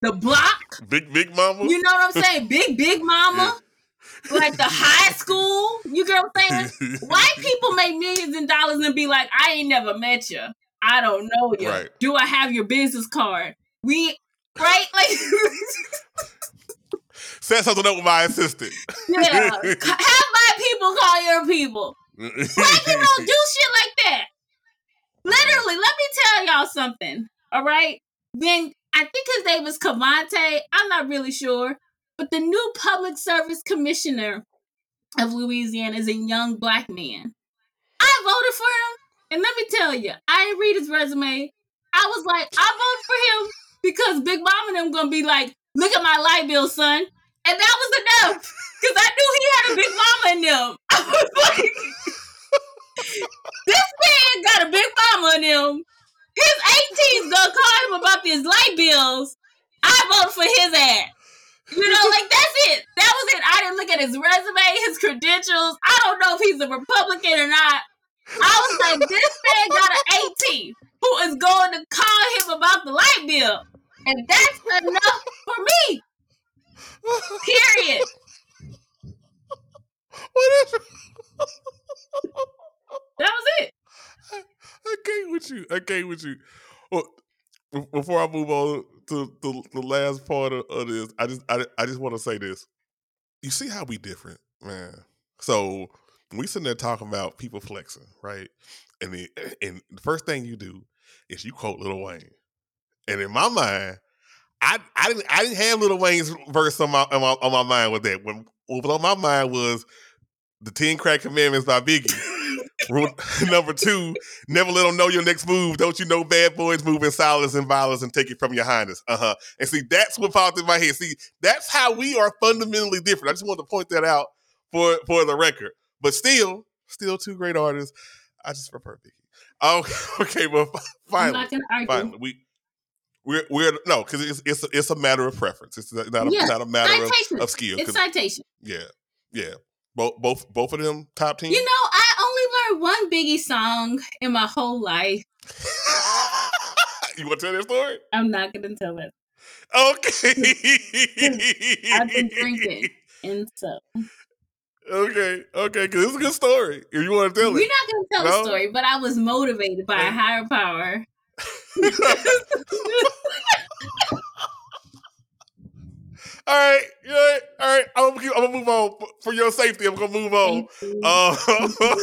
the block. Big Big Mama. You know what I'm saying? Big Big Mama, like the high school. You get what I'm saying? White people make millions in dollars and be like, I ain't never met you. I don't know you. Right. Do I have your business card? We right? Like Set something up with my assistant. yeah. Have my people call your people. Black people don't do shit like that. Literally, let me tell y'all something. All right. Then I think his name is Cavante. I'm not really sure. But the new public service commissioner of Louisiana is a young black man. I voted for him. And let me tell you, I didn't read his resume. I was like, I voted for him because Big Mama and them gonna be like, look at my light bill, son. And that was enough. Because I knew he had a big mama in them. I was like, this man got a big mama in him. His 18's gonna call him about these light bills. I vote for his ass. You know, like that's it. That was it. I didn't look at his resume, his credentials. I don't know if he's a Republican or not. I was like, this man got an 18 who is going to call him about the light bill. And that's enough for me. Period. What is That was it. I can't with you. I can't with you. Well, before I move on to the, the last part of, of this, I just I, I just want to say this. You see how we different, man. So we sitting there talking about people flexing, right? And the and the first thing you do is you quote Lil Wayne. And in my mind, I I didn't I didn't have Lil Wayne's verse on my on my, on my mind with that. When what was on my mind was the Ten Crack Commandments by Biggie. Rule number two, never let them know your next move. Don't you know bad boys move in silence and violence and take it from your highness? Uh huh. And see, that's what popped in my head. See, that's how we are fundamentally different. I just want to point that out for for the record. But still, still two great artists. I just prefer Biggie. Oh, okay, well, finally, not gonna argue. finally, we we're we're no, because it's it's a, it's a matter of preference. It's not a, Yeah, not a matter of, citation. of skill. It's citation. yeah, yeah. Both both both of them top team. You know, I one Biggie song in my whole life. you want to tell that story? I'm not gonna tell it. Okay. I've been drinking, and so Okay, okay, because it's a good story. If you want to tell it. you're not gonna tell No? the story. But I was motivated by a higher power. all right, you know all right. I'm gonna, keep, I'm gonna move on for your safety. I'm gonna move on. Uh,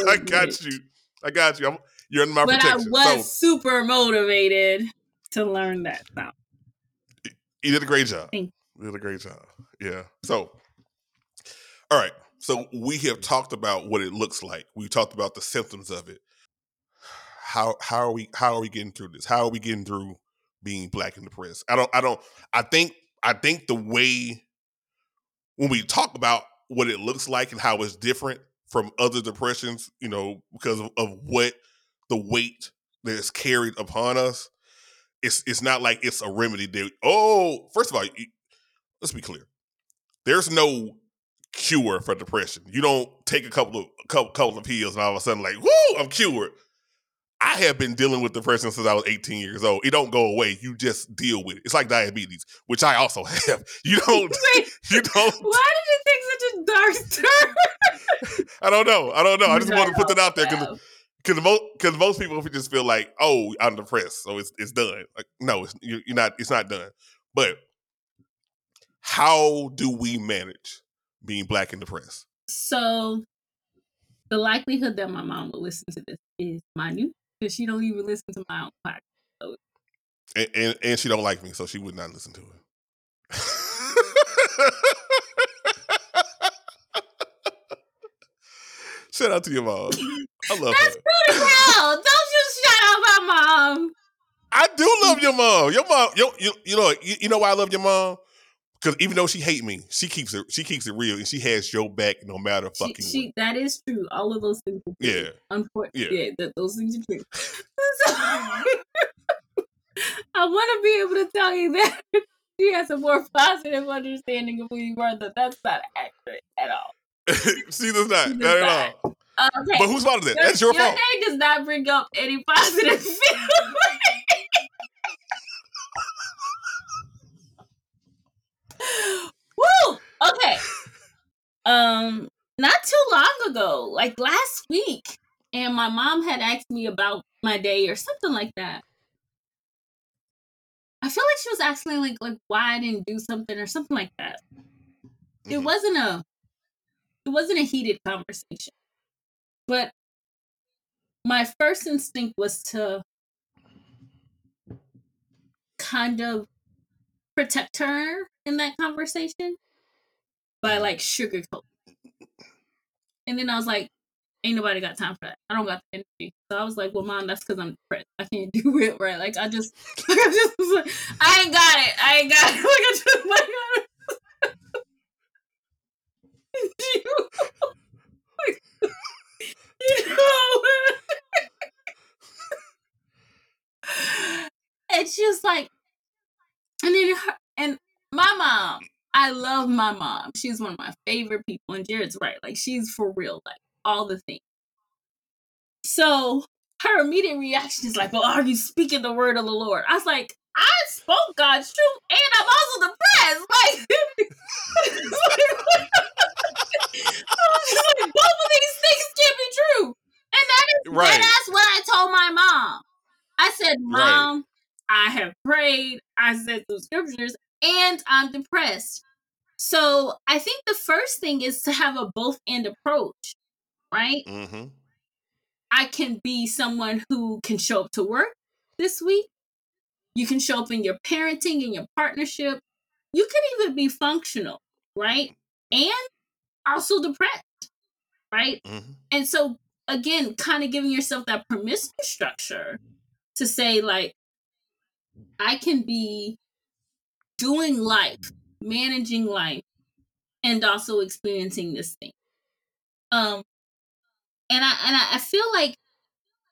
I got you. I got you. I'm, you're in my but I was So super motivated to learn that song. you did a great job. Thank You did a great job. Yeah. So, all right. So we have talked about what it looks like. We talked about the symptoms of it. How how are we how are we getting through this? How are we getting through being black in the press? I don't I don't I think I think the way when we talk about what it looks like and how it's different from other depressions, you know, because of, of what the weight that is carried upon us, it's it's not like it's a remedy that oh first of all let's be clear. There's no cure for depression. You don't take a couple of couple, couple of pills and all of a sudden like whoo i'm cured i have been dealing with depression since i was 18 years old. It don't go away. You just deal with it. It's like diabetes which i also have. You don't Wait, you don't why did you take such a dark turn? i don't know. I don't know. I just want to put that out there because because most because most people just feel like oh I'm depressed so it's it's done. Like no it's you- you're not it's not done. But how do we manage being black and depressed? So the likelihood that my mom will listen to this is minute because she don't even listen to my own podcast. and, and and she don't like me so she would not listen to it shout out to your mom I love That's her pretty hell. Don't you shout out my mom. I do love your mom your mom you, you, you know you, you know why I love your mom because even though she hate me she keeps it she keeps it real and she has your back no matter She, fucking she that is true. All of those things. Are true. Yeah. Unfortunately, Yeah. yeah, that those things are true. I want to be able to tell you that she has a more positive understanding of who you are. That that's not accurate at all. she does not. She Not at all. Okay. But whose fault is that? That's your your fault. name does not bring up any positive feeling. Woo! Okay. Um, not too long ago, like last week, and my mom had asked me about my day or something like that. I feel like she was asking like like why I didn't do something or something like that. It Mhm. wasn't a it wasn't a heated conversation. But my first instinct was to kind of protect her in that conversation by mm-hmm. like sugarcoat. And then I was like, ain't nobody got time for that. I don't got the energy. So I was like, well, mom, that's because I'm depressed. I can't do it right. Like I just, like, I just was like, I ain't got it. I ain't got it. Like I just like. you, you know, it's just like, and then her, and my mom, I love my mom. She's one of my favorite people, and Jared's right. Like she's for real, like all the things. So her immediate reaction is like, "Well, are you speaking the word of the Lord?" I was like, "I spoke God's truth, and I'm also depressed." Like, both of these things can't be true, and that is Right. that's what I told my mom. I said, Right. "Mom, I have prayed. I said some scriptures, and I'm depressed." So I think the first thing is to have a both end approach, right? Mm-hmm. I can be someone who can show up to work this week. You can show up in your parenting and your partnership. You can even be functional, right? And also depressed, right? Mm-hmm. And so, again, kind of giving yourself that permissive structure to say, like, I can be doing life, managing life, and also experiencing this thing. Um, and I and I, I feel like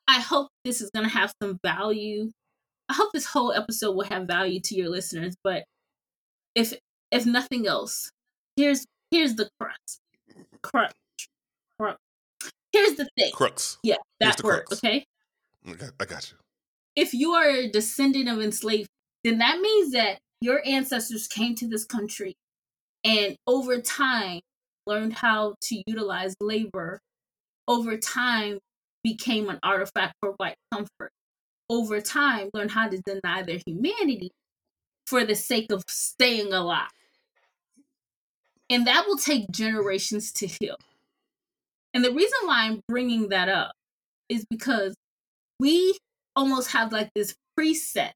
I hope this is gonna have some value. I hope this whole episode will have value to your listeners. But if if nothing else, here's here's the crux. Crux. Crux. Here's the thing. Crux. Yeah, that the word. crux. Okay. Okay, I got you. If you are a descendant of enslaved, then that means that your ancestors came to this country and over time learned how to utilize labor. Over time became an artifact for white comfort. Over time learned how to deny their humanity for the sake of staying alive. And that will take generations to heal. And the reason why I'm bringing that up is because we almost have like this preset,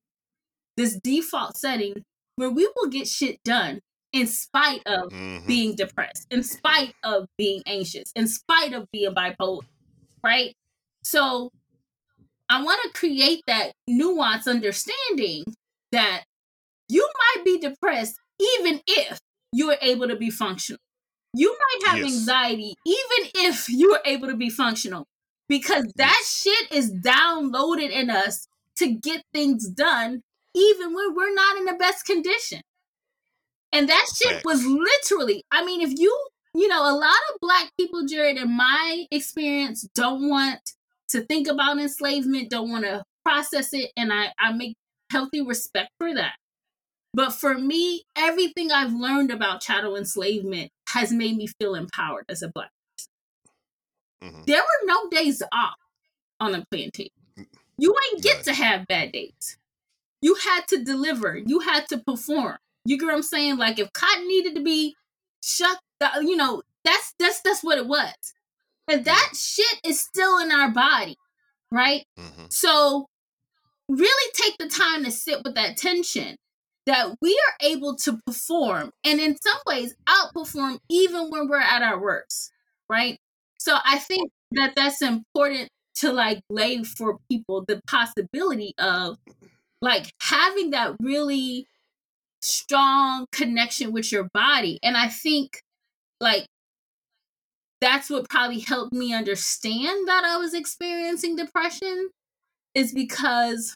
this default setting where we will get shit done in spite of Mhm. being depressed, in spite of being anxious, in spite of being bipolar, right? So I want to create that nuance understanding that you might be depressed even if you are able to be functional. You might have Yes. anxiety even if you are able to be functional because that shit is downloaded in us to get things done even when we're not in the best condition. And that shit was literally, I mean, if you, you know, a lot of black people, Jared, in my experience, don't want to think about enslavement, don't want to process it. And I, I make healthy respect for that. But for me, everything I've learned about chattel enslavement has made me feel empowered as a black Mhm. there were no days off on a plantation. You ain't get to have bad days. You had to deliver. You had to perform. You get what I'm saying? Like if cotton needed to be shut, down, you know, that's that's that's what it was. And that shit is still in our body, right? Mhm. So really take the time to sit with that tension that we are able to perform and in some ways outperform even when we're at our worst, right? So I think that that's important to like lay for people the possibility of like having that really strong connection with your body. And I think like that's what probably helped me understand that I was experiencing depression is because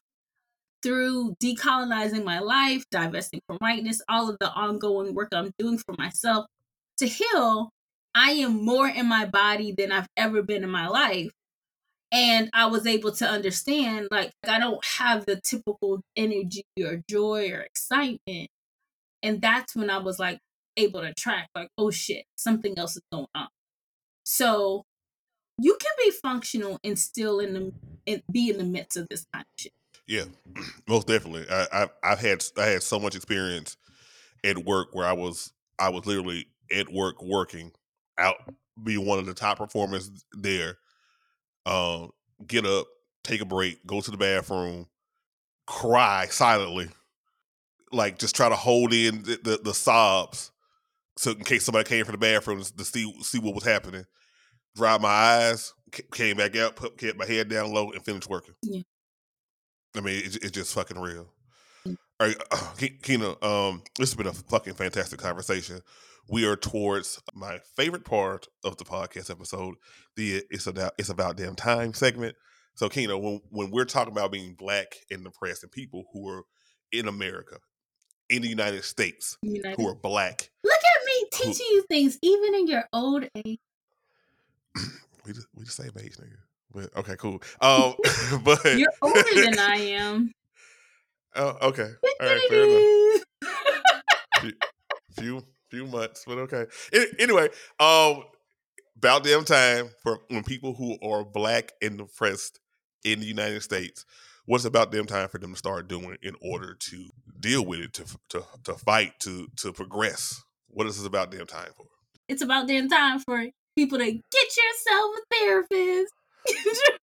through decolonizing my life, divesting from whiteness, all of the ongoing work I'm doing for myself to heal, I am more in my body than I've ever been in my life. And I was able to understand like I don't have the typical energy or joy or excitement. And that's when I was like able to track like, oh shit, something else is going on. So you can be functional and still in the and be in the midst of this kind of shit. Yeah, most definitely. I, I I've had I had so much experience at work where I was I was literally at work working out, be one of the top performers there. Um, get up, take a break, go to the bathroom, cry silently, like just try to hold in the, the, the sobs so in case somebody came from the bathroom to see see what was happening. Dried my eyes, came back out, put kept my head down low, and finished working. Yeah. I mean, it's, it's just fucking real. All right, Kina, um, this has been a fucking fantastic conversation. We are towards my favorite part of the podcast episode, the "It's about It's about damn time" segment. So, Kina, when when we're talking about being black and depressed and people who are in America, in the United States, United- who are black, Look at me teaching you things, even in your old age. we just, we the same age, nigga. But okay, cool. Um, but You're older than I am. Oh, okay. All right, fair enough. few few months, but okay. Anyway, um, about damn time for when people who are black and depressed in the United States. What's about damn time for them to start doing in order to deal with it, to to to fight, to to progress? What is this about damn time for? it's about damn time for people to get yourself a therapist.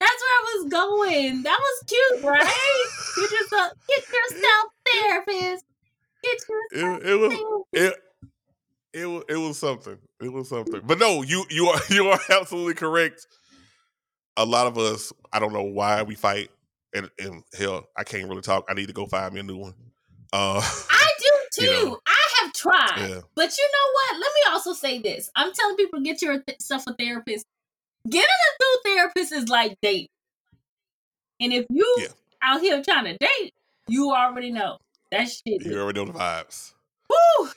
That's where I was going. That was cute, right? Get yourself, get yourself therapist. It, it was it it was it was something. It was something. But no, you you are you are absolutely correct. A lot of us, I don't know why we fight, and, and hell, I can't really talk. I need to go find me a new one. Uh, I do too. you know. I have tried. yeah, But you know what? Let me also say this. I'm telling people get yourself a therapist. Getting a new therapist is like dating. And if you Yeah. out here trying to date, you already know that shit. you already know the vibes. woo,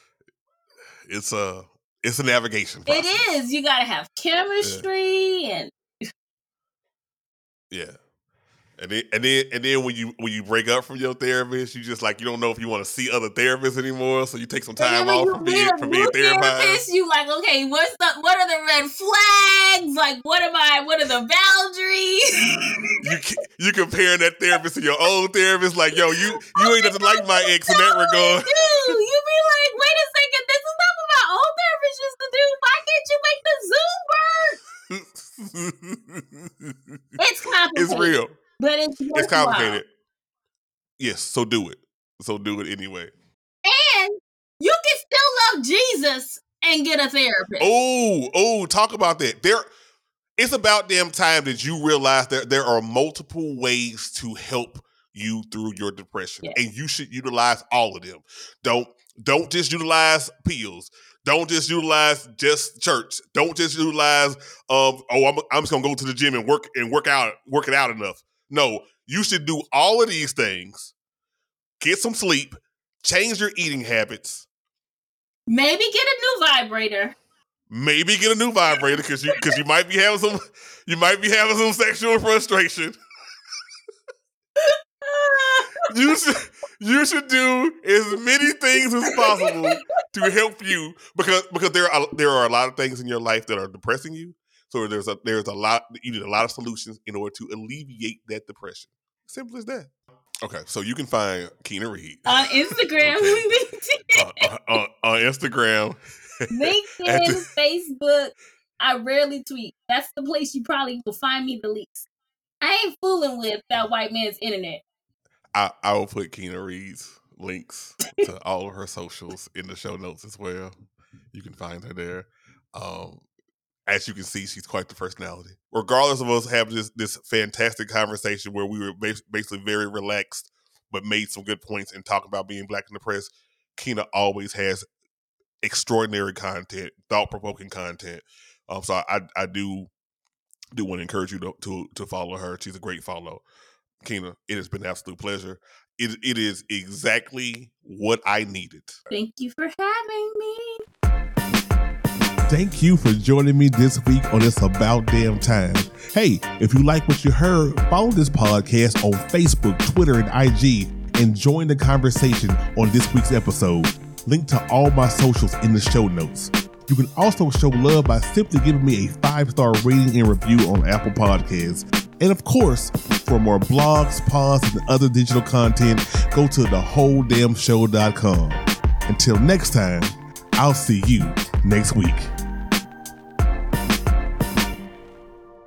It's a it's a navigation. Process. it is. You gotta have chemistry and Yeah. And then, and then and then when you when you break up from your therapist, you just like you don't know if you want to see other therapists anymore, so you take some time off from being a from being therapist, you like, okay, what's the what are the red flags? Like what am I what are the boundaries? you you comparing that therapist to your old therapist, like yo, you you ain't nothing like my ex in that regard. Dude, you be like, wait a second, this is not what my old therapist used to do. Why can't you make the Zoom work? It's complicated. it's real. But it's It's complicated. Yes, so do it. So do it anyway. And you can still love Jesus and get a therapist. Oh, oh, talk about that. There it's about damn time that you realize that there are multiple ways to help you through your depression. Yeah. And you should utilize all of them. Don't don't just utilize pills. Don't just utilize just church. Don't just utilize um oh I'm I'm just going to go to the gym and work and work out work it out enough. No, you should do all of these things. Get some sleep, change your eating habits, Maybe get a new vibrator. maybe get a new vibrator because you because you might be having some you might be having some sexual frustration. You should you should do as many things as possible to help you because because there are there are a lot of things in your life that are depressing you. So there's a there's a lot you need a lot of solutions in order to alleviate that depression. Simple as that. Okay, so you can find Keena Reed on Instagram, on, on, on- on Instagram. LinkedIn, the- Facebook. I rarely tweet. That's the place you probably will find me the least. I ain't fooling with that white man's internet. I, I will put Keena Reed's links to all of her socials in the show notes as well. You can find her there. Um, as you can see, she's quite the personality. Regardless of us having this this fantastic conversation where we were bas- basically very relaxed, but made some good points and talking about being black in the press, Kina always has extraordinary content, thought provoking content. Um, so I I do do want to encourage you to, to to follow her. She's a great follow. Kina, it has been an absolute pleasure. It, it is exactly what I needed. Thank you for having me. Thank you for joining me this week on It's About Damn Time. Hey, if you like what you heard, follow this podcast on Facebook, Twitter, and IG, and join the conversation on this week's episode. Link to all my socials in the show notes. You can also show love by simply giving me a five star rating and review on Apple Podcasts. And of course, for more blogs, pods, and other digital content, go to thewholedamnshow.com. Until next time, I'll see you next week.